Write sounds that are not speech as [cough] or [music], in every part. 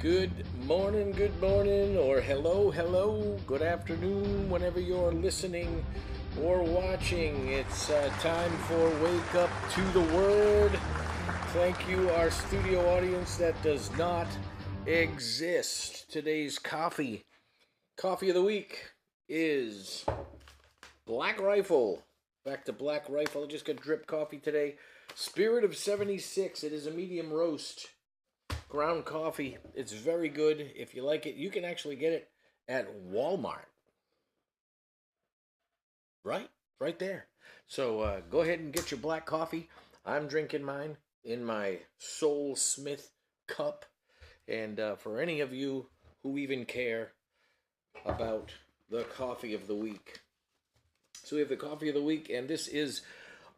Good morning, good morning, or hello, hello, good afternoon, whenever you're listening or watching. It's uh, time for Wake Up to the Word. Thank you, our studio audience that does not exist. Today's coffee, coffee of the week, is Black Rifle. Back to Black Rifle. I just got drip coffee today. Spirit of 76. It is a medium roast ground coffee. It's very good. If you like it, you can actually get it at Walmart. Right? Right there. So uh, go ahead and get your black coffee. I'm drinking mine in my Soul Smith cup. And uh, for any of you who even care about the coffee of the week. So we have the coffee of the week, and this is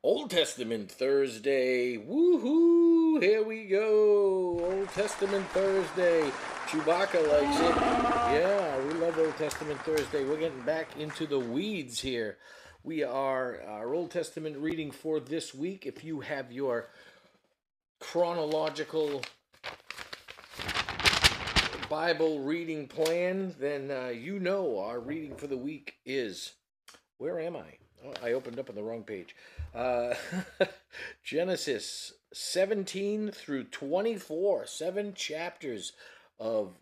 Old Testament Thursday. Woohoo! Here we go. Old Testament Thursday. Chewbacca likes it. Yeah, we love Old Testament Thursday. We're getting back into the weeds here. We are our Old Testament reading for this week. If you have your chronological Bible reading plan, then uh, you know our reading for the week is. Where am I? Oh, I opened up on the wrong page. Uh, [laughs] Genesis 17 through 24, seven chapters of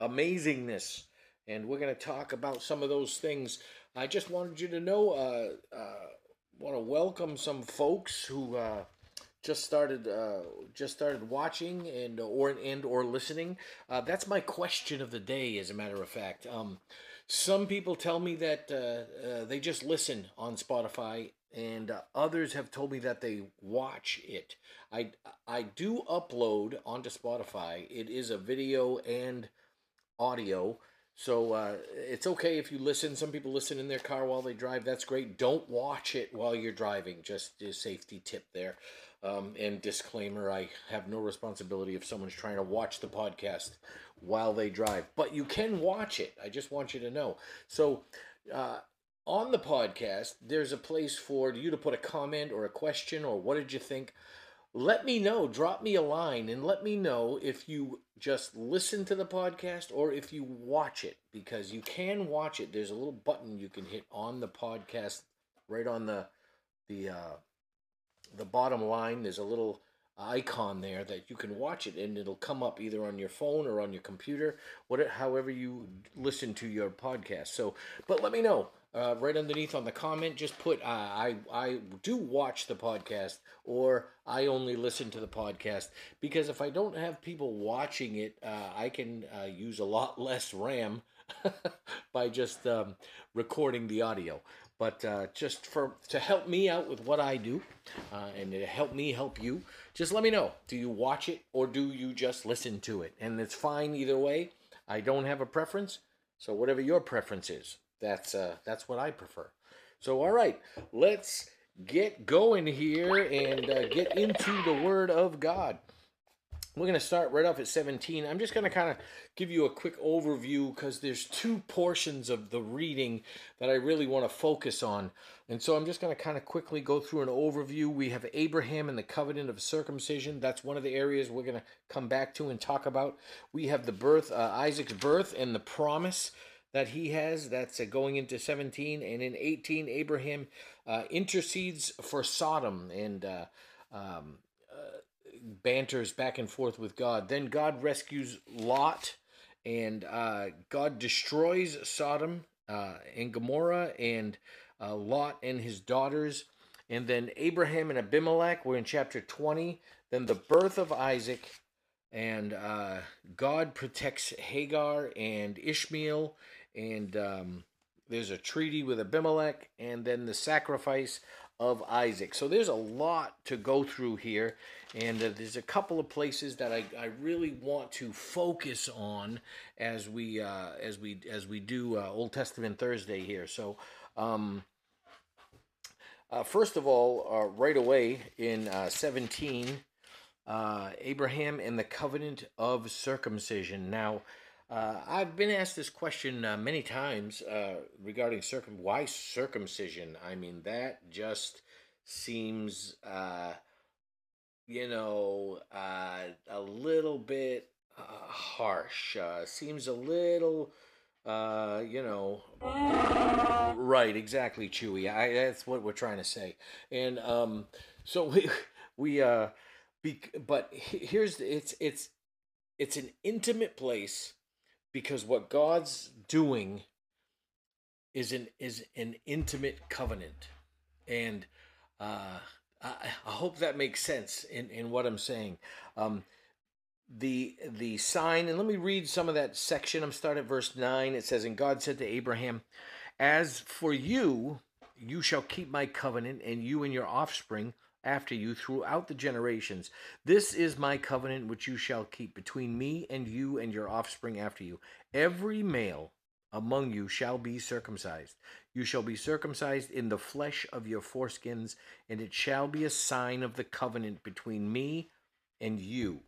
amazingness. And we're going to talk about some of those things. I just wanted you to know, uh, uh, want to welcome some folks who uh, just started uh, just started watching and or and or listening. Uh, that's my question of the day, as a matter of fact. Um, some people tell me that uh, uh, they just listen on Spotify, and uh, others have told me that they watch it. I I do upload onto Spotify. It is a video and audio. So uh, it's okay if you listen. Some people listen in their car while they drive. That's great. Don't watch it while you're driving. Just a safety tip there. Um, and disclaimer I have no responsibility if someone's trying to watch the podcast while they drive, but you can watch it. I just want you to know. So, uh, on the podcast, there's a place for you to put a comment or a question or what did you think? Let me know. Drop me a line and let me know if you just listen to the podcast or if you watch it because you can watch it. There's a little button you can hit on the podcast right on the the uh, the bottom line. There's a little icon there that you can watch it and it'll come up either on your phone or on your computer whatever however you listen to your podcast so but let me know uh, right underneath on the comment just put uh, i i do watch the podcast or i only listen to the podcast because if i don't have people watching it uh, i can uh, use a lot [laughs] less ram [laughs] by just um, recording the audio but uh, just for to help me out with what I do, uh, and to help me help you, just let me know. Do you watch it or do you just listen to it? And it's fine either way. I don't have a preference, so whatever your preference is, that's uh, that's what I prefer. So all right, let's get going here and uh, get into the Word of God. We're going to start right off at 17. I'm just going to kind of give you a quick overview because there's two portions of the reading that I really want to focus on. And so I'm just going to kind of quickly go through an overview. We have Abraham and the covenant of circumcision. That's one of the areas we're going to come back to and talk about. We have the birth, uh, Isaac's birth, and the promise that he has. That's uh, going into 17. And in 18, Abraham uh, intercedes for Sodom and. Uh, um, banters back and forth with God. Then God rescues Lot, and uh, God destroys Sodom uh, and Gomorrah, and uh, Lot and his daughters. And then Abraham and Abimelech, we're in chapter 20. Then the birth of Isaac, and uh, God protects Hagar and Ishmael, and um, there's a treaty with Abimelech, and then the sacrifice of Isaac. So there's a lot to go through here, and uh, there's a couple of places that I, I really want to focus on as we uh, as we as we do uh, Old Testament Thursday here. So. Um, uh, first of all, uh, right away in uh, 17, Abraham and the covenant of circumcision. Now, uh, I've been asked this question uh, many times uh, regarding circum why circumcision. I mean, that just seems, uh, you know, uh, a little bit harsh. Uh, seems a little, you know. Right, exactly, Chewy. I, that's what we're trying to say. And um, so we, we uh, but here's it's it's it's an intimate place because what God's doing is an is an intimate covenant, and uh, I, I hope that makes sense in in what I'm saying. Um, the the sign and let me read some of that section. I'm starting at verse 9 it says and god said to abraham as for you you shall keep my covenant and you and your offspring after you throughout the generations. This is my covenant which you shall keep between me and you and your offspring after you. Every male among you shall be circumcised. You shall be circumcised in the flesh of your foreskins and it shall be a sign of the covenant between me and you.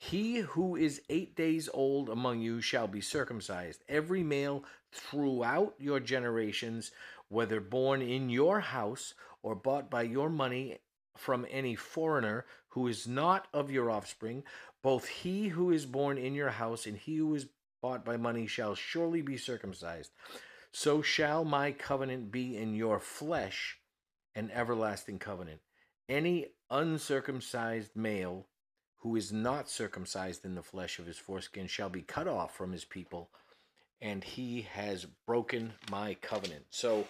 He who is eight days old among you shall be circumcised, every male throughout your generations, whether born in your house or bought by your money from any foreigner who is not of your offspring. Both he who is born in your house and he who is bought by money shall surely be circumcised. So shall my covenant be in your flesh, an everlasting covenant. Any uncircumcised male who is not circumcised in the flesh of his foreskin shall be cut off from his people, and he has broken my covenant. So,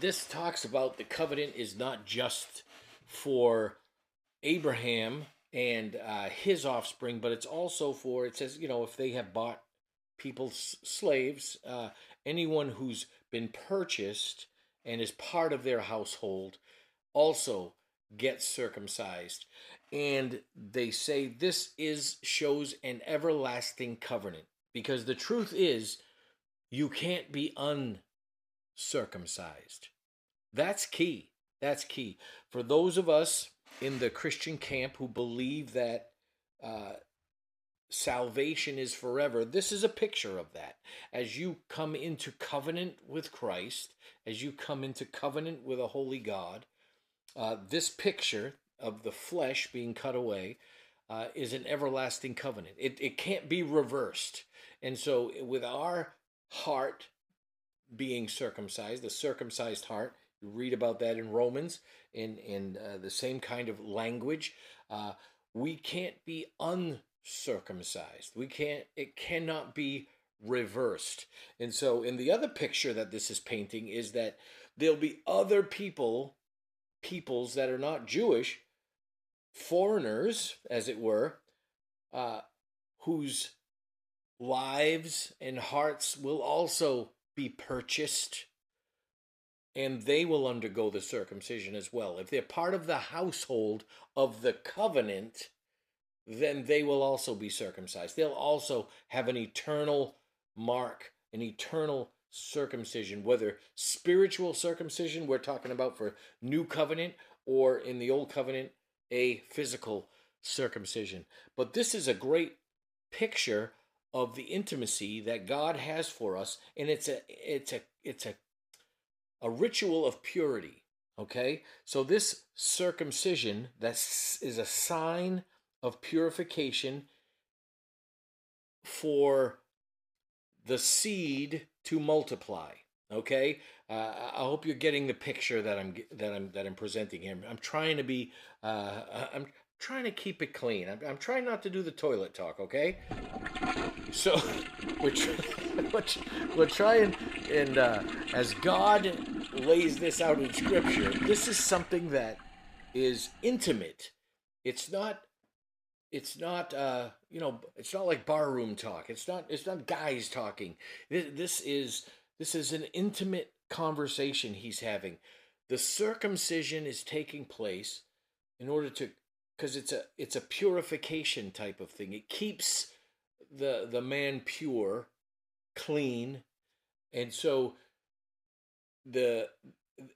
this talks about the covenant is not just for Abraham and uh, his offspring, but it's also for, it says, you know, if they have bought people's slaves, uh, anyone who's been purchased and is part of their household also gets circumcised. And they say this is shows an everlasting covenant because the truth is you can't be uncircumcised that's key that's key for those of us in the christian camp who believe that uh, salvation is forever this is a picture of that as you come into covenant with christ as you come into covenant with a holy god uh, this picture of the flesh being cut away uh, is an everlasting covenant. It, it can't be reversed. And so, with our heart being circumcised, the circumcised heart, you read about that in Romans in, in uh, the same kind of language. Uh, we can't be uncircumcised. We can't, it cannot be reversed. And so, in the other picture that this is painting, is that there'll be other people, peoples that are not Jewish, foreigners, as it were, uh, whose lives and hearts will also be purchased and they will undergo the circumcision as well. If they're part of the household of the covenant, then they will also be circumcised. They'll also have an eternal mark, an eternal circumcision, whether spiritual circumcision we're talking about for new covenant or in the old covenant a physical circumcision. But this is a great picture of the intimacy that God has for us and it's a it's a it's a a ritual of purity, okay? So this circumcision that is a sign of purification for the seed to multiply. Okay, uh, I hope you're getting the picture that I'm that I'm that I'm presenting here. I'm trying to be uh, I'm trying to keep it clean. I'm, I'm trying not to do the toilet talk. Okay, so [laughs] we're [laughs] we're, we're trying and uh, as God lays this out in Scripture, this is something that is intimate. It's not it's not uh you know it's not like barroom talk it's not it's not guys talking this, this is this is an intimate conversation he's having. The circumcision is taking place in order to because it's a it's a purification type of thing. It keeps the the man pure, clean, and so the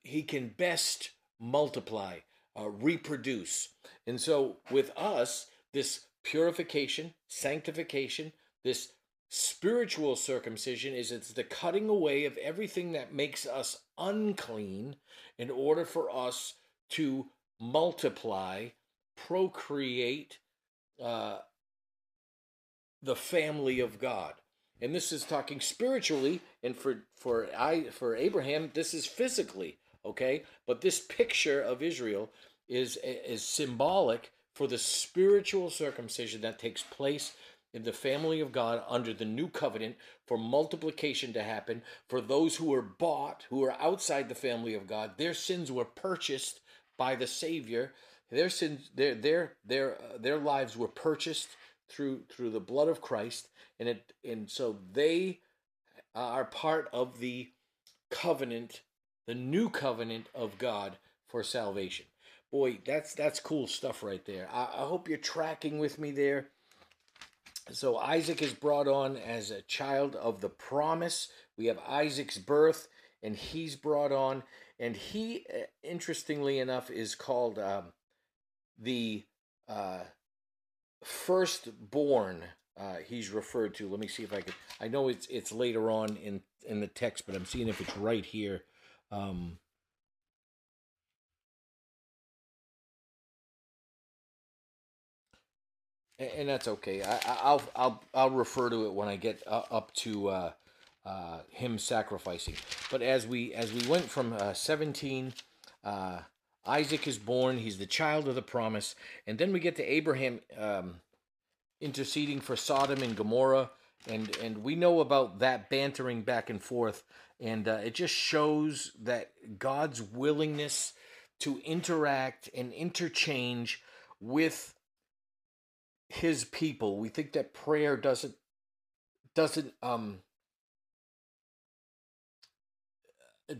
he can best multiply, uh, reproduce. And so with us, this purification, sanctification, this Spiritual circumcision is it's the cutting away of everything that makes us unclean in order for us to multiply, procreate, uh, the family of God. And this is talking spiritually, and for for I for Abraham, this is physically, okay? But this picture of Israel is is symbolic for the spiritual circumcision that takes place in the family of God under the new covenant for multiplication to happen for those who were bought, who are outside the family of God. Their sins were purchased by the Savior. Their sins, their their their uh, their lives were purchased through through the blood of Christ, and it and so they are part of the covenant, the new covenant of God for salvation. Boy, that's that's cool stuff right there. I, I hope you're tracking with me there. So Isaac is brought on as a child of the promise. We have Isaac's birth, and he's brought on, and he, uh, interestingly enough, is called um, the uh, firstborn. Uh, he's referred to. Let me see if I can. I know it's it's later on in in the text, but I'm seeing if it's right here. Um, and that's okay. I, will I'll I'll refer to it when I get uh, up to uh, uh, him sacrificing. But as we as we went from uh, seventeen, uh, Isaac is born. He's the child of the promise, and then we get to Abraham um, interceding for Sodom and Gomorrah, and and we know about that bantering back and forth, and uh, it just shows that God's willingness to interact and interchange with his people. We think that prayer doesn't doesn't um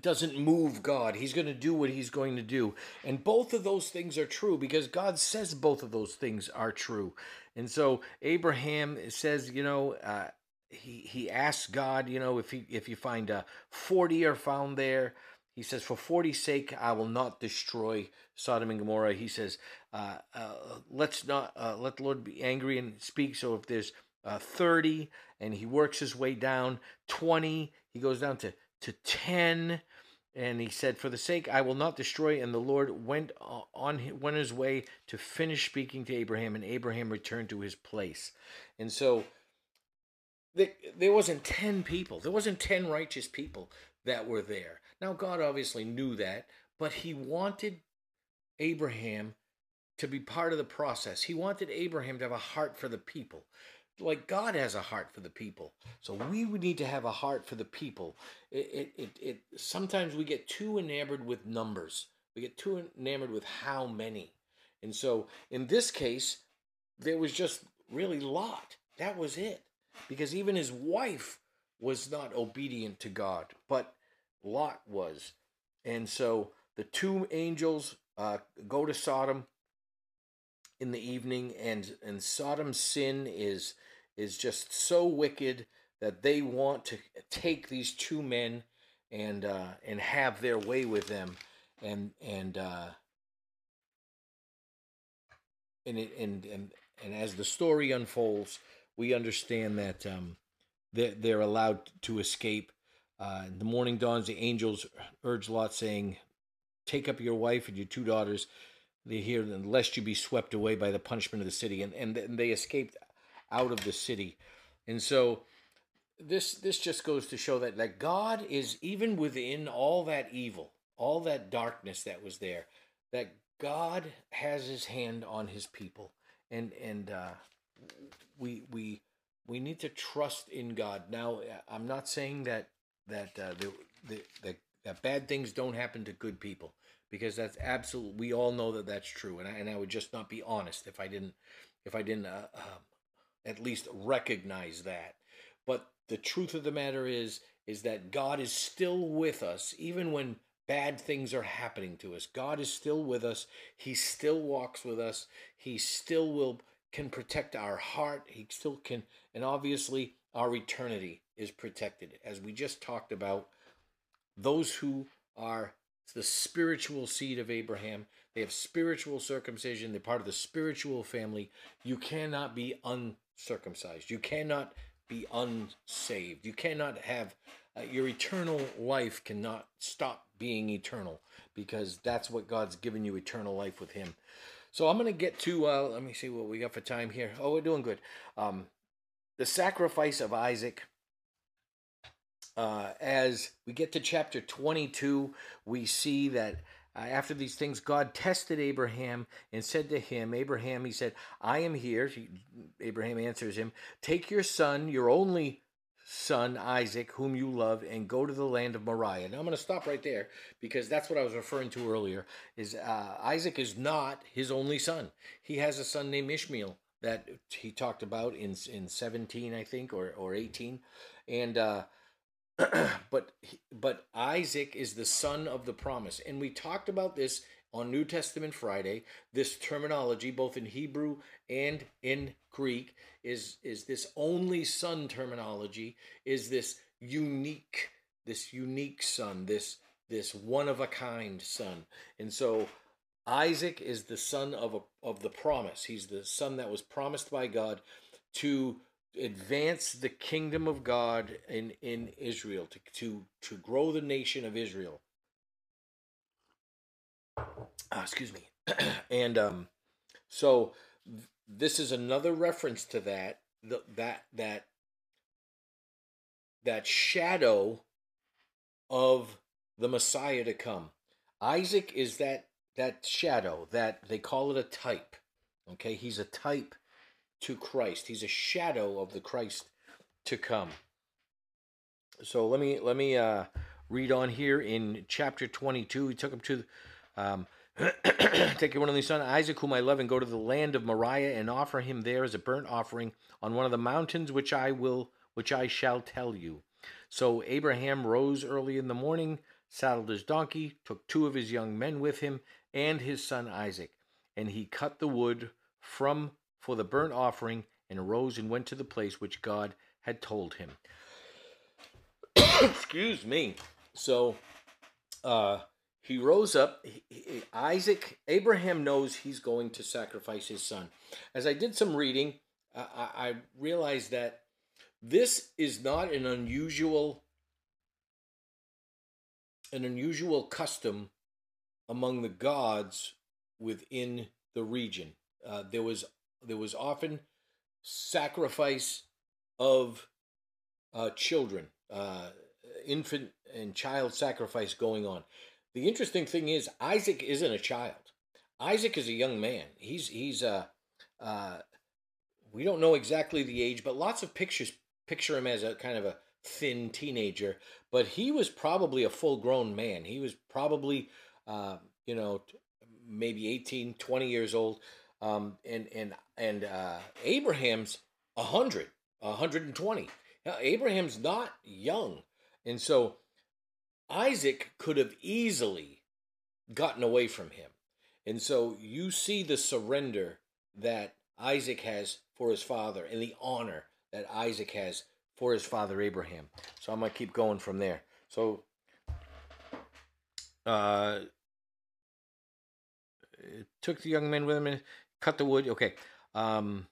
doesn't move God. He's going to do what he's going to do. And both of those things are true because God says both of those things are true. And so Abraham says, you know, uh, he he asks God, you know, if he if you find uh, 40 are found there, he says, For 40's sake, I will not destroy Sodom and Gomorrah. He says, uh, uh, Let's not, uh, let the Lord be angry and speak. So if there's uh, 30 and he works his way down, 20, he goes down to, to 10. And he said, For the sake I will not destroy. And the Lord went on went his way to finish speaking to Abraham, and Abraham returned to his place. And so there wasn't 10 people, there wasn't 10 righteous people that were there. Now, God obviously knew that, but He wanted Abraham to be part of the process. He wanted Abraham to have a heart for the people. Like God has a heart for the people. So we would need to have a heart for the people. It, it, it, it sometimes we get too enamored with numbers. We get too enamored with how many. And so in this case, there was just really Lot. That was it. Because even his wife was not obedient to God. But Lot was. And so the two angels uh, go to Sodom in the evening, and, and Sodom's sin is, is just so wicked that they want to take these two men and, uh, and have their way with them. And, and, uh, and, it, and, and, and as the story unfolds, we understand that um, they're, they're allowed to escape uh, in the morning dawns, the angels urge Lot, saying, Take up your wife and your two daughters. They hear, lest you be swept away by the punishment of the city. And, and, and they escaped out of the city. And so this this just goes to show that, that God is even within all that evil, all that darkness that was there, that God has his hand on his people. And and uh, we we we need to trust in God. Now, I'm not saying that that uh, the, the, the, that bad things don't happen to good people because that's absolute. We all know that that's true, and I, and I would just not be honest if I didn't if I didn't uh, uh, at least recognize that. But the truth of the matter is is that God is still with us even when bad things are happening to us. God is still with us. He still walks with us. He still will can protect our heart. He still can and obviously our eternity is protected. As we just talked about, those who are the spiritual seed of Abraham, they have spiritual circumcision, they're part of the spiritual family. You cannot be uncircumcised. You cannot be unsaved. You cannot have uh, your eternal life cannot stop being eternal because that's what God's given you eternal life with Him. So I'm going to get to, uh, let me see what we got for time here. Oh, we're doing good. Um, the sacrifice of Isaac. Uh, as we get to chapter 22, we see that uh, after these things, God tested Abraham and said to him, Abraham, he said, I am here. He, Abraham answers him, Take your son, your only son, Isaac, whom you love, and go to the land of Moriah. Now I'm going to stop right there because that's what I was referring to earlier. Is uh, Isaac is not his only son. He has a son named Ishmael that he talked about in in 17, I think, or or 18, and. Uh, [clears throat] but but Isaac is the son of the promise, and we talked about this on New Testament Friday. This terminology, both in Hebrew and in Greek, is is this only son terminology. Is this unique, this unique son, this this one of a kind son, and so Isaac is the son of a, of the promise. He's the son that was promised by God to advance the kingdom of God in, in Israel, to, to, to grow the nation of Israel. Uh, excuse me. [clears throat] and um, so th- this is another reference to that, the, that, that, that shadow of the Messiah to come. Isaac is that that shadow that they call it a type. Okay, he's a type to Christ. He's a shadow of the Christ to come. So let me let me uh, read on here in chapter 22. He took him to um, [clears throat] take your one of these son Isaac, whom I love, and go to the land of Moriah and offer him there as a burnt offering on one of the mountains which I will which I shall tell you. So Abraham rose early in the morning, saddled his donkey, took two of his young men with him, and his son Isaac, and he cut the wood from for the burnt offering and arose and went to the place which God had told him. [coughs] Excuse me. So uh, he rose up. He, he, Isaac, Abraham knows he's going to sacrifice his son. As I did some reading, I, I realized that this is not an unusual an unusual custom among the gods within the region. Uh, there was there was often sacrifice of uh, children, uh, infant and child sacrifice going on. The interesting thing is Isaac isn't a child. Isaac is a young man. He's he's uh, uh, we don't know exactly the age, but lots of pictures picture him as a kind of a thin teenager. But he was probably a full grown man. He was probably uh, you know maybe 18, 20 years old. Um, and and and uh, Abraham's hundred, hundred and twenty. Abraham's not young, and so Isaac could have easily gotten away from him. And so you see the surrender that Isaac has for his father and the honor that Isaac has for his father Abraham. So I'm to keep going from there. So uh, took the young men with him cut the wood. Okay. Um,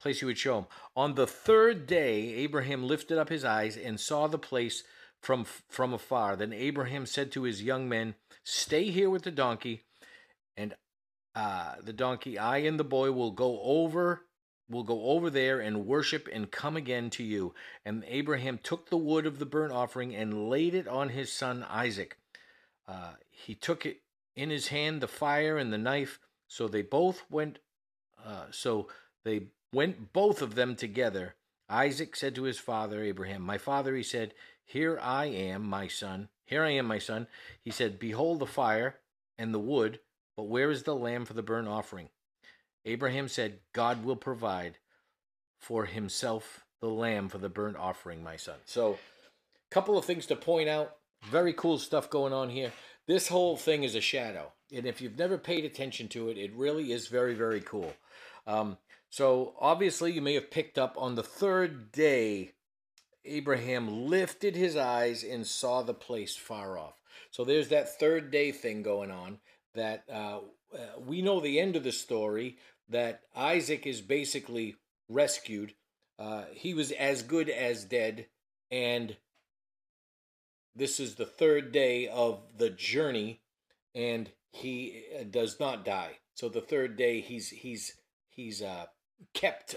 place you would show him. On the third day, Abraham lifted up his eyes and saw the place from from afar. Then Abraham said to his young men, "Stay here with the donkey, and uh, the donkey. I and the boy will go over." Will go over there and worship and come again to you. And Abraham took the wood of the burnt offering and laid it on his son Isaac. Uh, he took it in his hand, the fire and the knife. So they both went. Uh, so they went both of them together. Isaac said to his father Abraham, "My father," he said, "Here I am, my son. Here I am, my son." He said, "Behold the fire and the wood, but where is the lamb for the burnt offering?" Abraham said, "God will provide for himself the lamb for the burnt offering, my son." So, a couple of things to point out. Very cool stuff going on here. This whole thing is a shadow. And if you've never paid attention to it, it really is very, very cool. Um, so obviously, you may have picked up on the third day, Abraham lifted his eyes and saw the place far off. So there's that third day thing going on that uh, uh, we know the end of the story that Isaac is basically rescued. Uh, he was as good as dead, and this is the third day of the journey, and he uh, does not die. So the third day, he's he's he's uh, kept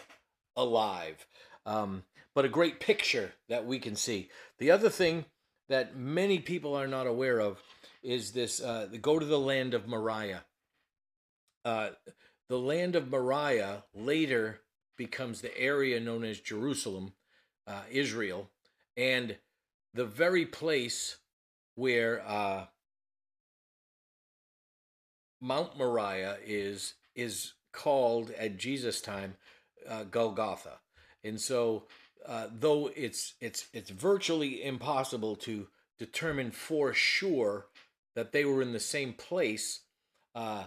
alive. Um, but a great picture that we can see. The other thing that many people are not aware of is this uh, go to the land of Moriah. Uh, the land of Moriah later becomes the area known as Jerusalem, uh, Israel, and the very place where uh, Mount Moriah is is called at Jesus' time uh, Golgotha, and so uh, though it's it's it's virtually impossible to determine for sure that they were in the same place, uh,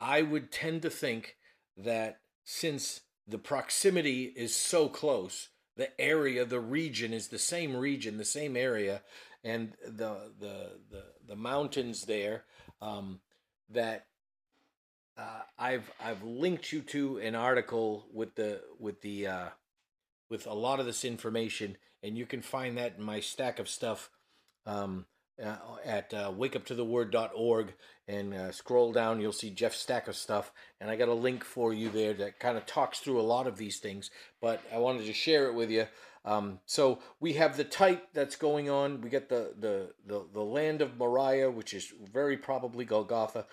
I would tend to think that since the proximity is so close, the area, the region is the same region, the same area, and the the the, the mountains there um, that uh, I've I've linked you to an article with the with the uh, with a lot of this information, and you can find that in my stack of stuff um, uh, at uh, wakeuptotheword.org and uh, scroll down. You'll see Jeff stack of stuff, and I got a link for you there that kind of talks through a lot of these things. But I wanted to share it with you. Um, so we have the type that's going on. We get the, the the the land of Moriah, which is very probably Golgotha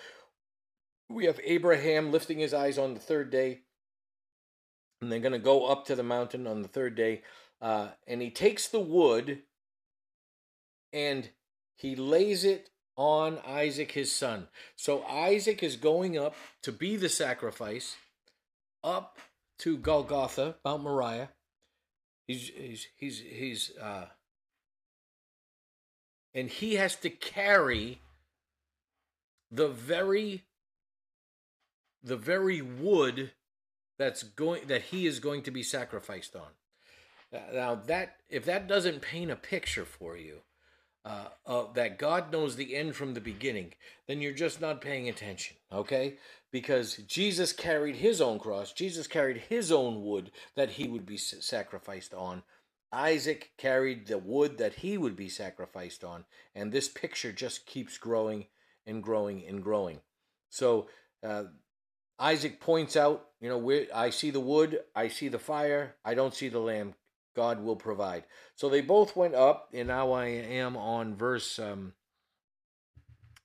we have Abraham lifting his eyes on the third day, and they're going to go up to the mountain on the third day. Uh, and he takes the wood and he lays it on Isaac, his son. So Isaac is going up to be the sacrifice up to Golgotha, Mount Moriah. He's he's he's he's uh, and he has to carry the very the very wood that's going that he is going to be sacrificed on. Now that if that doesn't paint a picture for you uh, uh, that God knows the end from the beginning, then you're just not paying attention, okay? Because Jesus carried his own cross, Jesus carried his own wood that he would be sacrificed on. Isaac carried the wood that he would be sacrificed on, and this picture just keeps growing and growing and growing. So uh, Isaac points out, you know, where I see the wood, I see the fire, I don't see the lamb. God will provide. So they both went up, and now I am on verse um,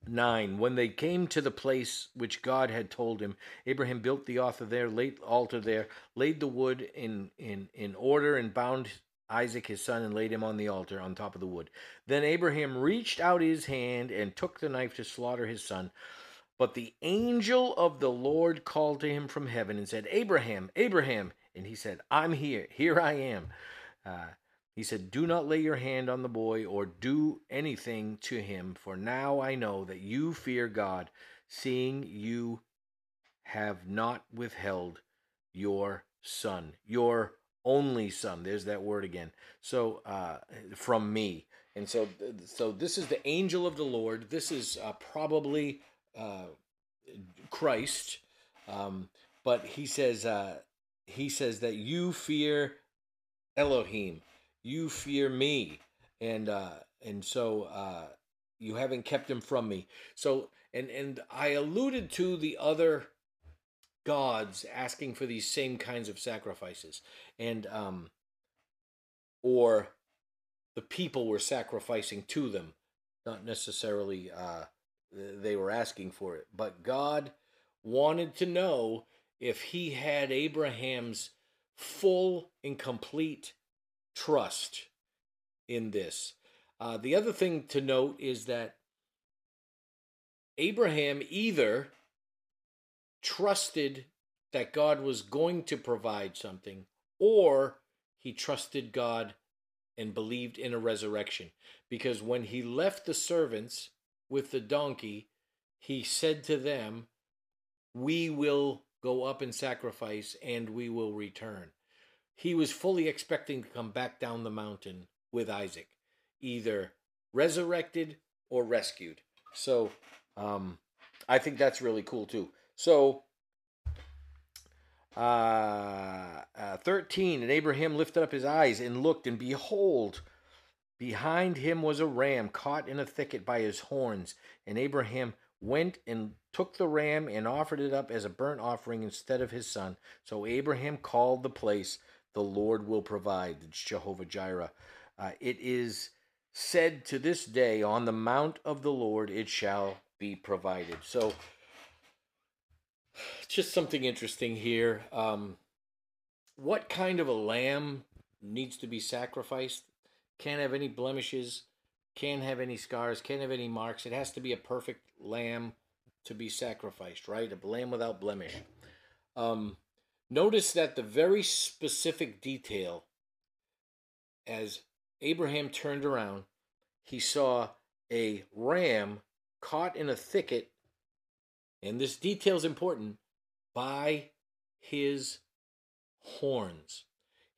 9. When they came to the place which God had told him, Abraham built the altar there, laid altar there, laid the wood in, in, in order, and bound Isaac his son and laid him on the altar on top of the wood. Then Abraham reached out his hand and took the knife to slaughter his son. But the angel of the Lord called to him from heaven and said, Abraham, Abraham. And he said, I'm here. Here I am. Uh, he said, Do not lay your hand on the boy or do anything to him, for now I know that you fear God, seeing you have not withheld your son, your only son. There's that word again. So, uh, from me. And so, so this is the angel of the Lord. This is uh, probably uh, Christ, um, but he says uh, he says that you fear Elohim, you fear me, and uh, and so uh, you haven't kept him from me. So and and I alluded to the other gods asking for these same kinds of sacrifices, and um, or the people were sacrificing to them, not necessarily uh, they were asking for it. But God wanted to know if he had Abraham's full and complete trust in this. Uh, the other thing to note is that Abraham either trusted that God was going to provide something, or he trusted God and believed in a resurrection. Because when he left the servants with the donkey, he said to them, We will go up and sacrifice, and we will return. He was fully expecting to come back down the mountain with Isaac, either resurrected or rescued. So um, I think that's really cool too. So uh, uh, 13 and Abraham lifted up his eyes and looked, and behold, Behind him was a ram caught in a thicket by his horns, and Abraham went and took the ram and offered it up as a burnt offering instead of his son. So Abraham called the place, the Lord will provide. Jehovah Jireh. Uh, it is said to this day, on the mount of the Lord it shall be provided. So, just something interesting here. Um, what kind of a lamb needs to be sacrificed? Can't have any blemishes, can't have any scars, can't have any marks. It has to be a perfect lamb to be sacrificed, right? A lamb without blemish. Um, notice that the very specific detail as Abraham turned around, he saw a ram caught in a thicket, and this detail is important, by his horns.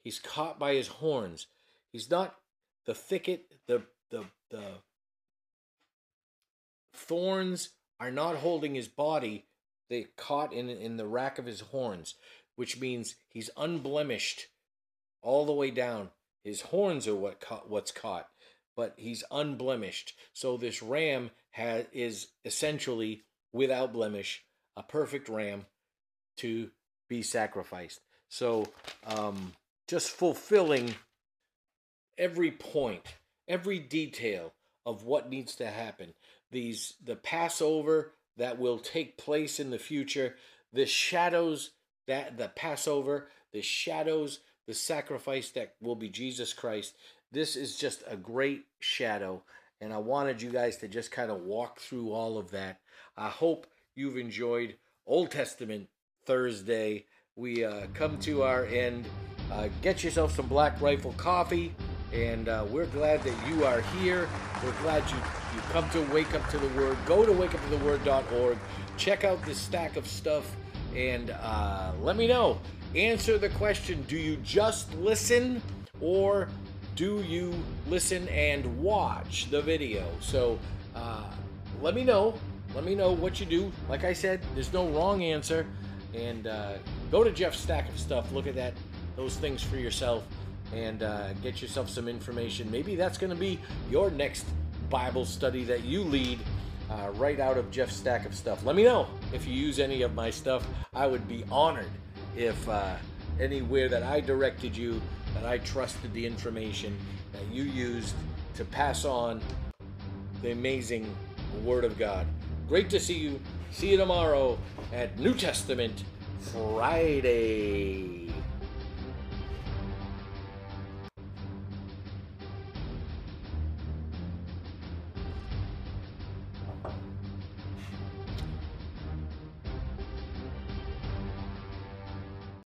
He's caught by his horns. He's not the thicket, the the the thorns are not holding his body. They caught in in the rack of his horns, which means he's unblemished all the way down. His horns are what caught, what's caught, but he's unblemished. So this ram has is essentially without blemish, a perfect ram to be sacrificed. So um, just fulfilling every point, every detail of what needs to happen. These the Passover that will take place in the future, the shadows that the Passover, the shadows, the sacrifice that will be Jesus Christ. This is just a great shadow, and I wanted you guys to just kind of walk through all of that. I hope you've enjoyed Old Testament Thursday. We uh, come to our end. Uh, get yourself some Black Rifle coffee, and uh, we're glad that you are here. We're glad you, you come to Wake Up to the Word. Go to wakeuptotheword.org. Check out this stack of stuff, and uh, let me know. Answer the question Do you just listen, or do you listen and watch the video? So uh, let me know. Let me know what you do. Like I said, there's no wrong answer. And uh, go to Jeff's stack of stuff. Look at that, those things for yourself, and uh, get yourself some information. Maybe that's going to be your next Bible study that you lead. Uh, right out of Jeff's stack of stuff. Let me know if you use any of my stuff. I would be honored if uh, anywhere that I directed you, that I trusted the information that you used to pass on the amazing Word of God. Great to see you. See you tomorrow at New Testament Friday.